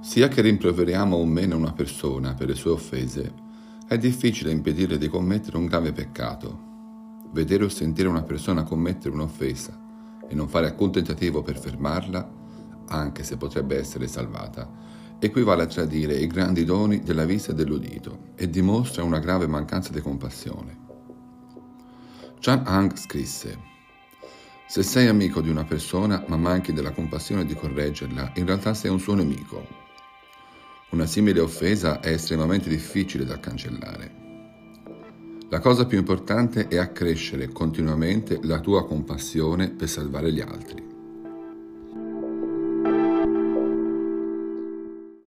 Sia che rimproveriamo o meno una persona per le sue offese, è difficile impedirle di commettere un grave peccato. Vedere o sentire una persona commettere un'offesa e non fare alcun tentativo per fermarla, anche se potrebbe essere salvata, equivale a tradire i grandi doni della vista e dell'udito e dimostra una grave mancanza di compassione. Chan Hang scrisse Se sei amico di una persona ma manchi della compassione di correggerla, in realtà sei un suo nemico. Una simile offesa è estremamente difficile da cancellare. La cosa più importante è accrescere continuamente la tua compassione per salvare gli altri.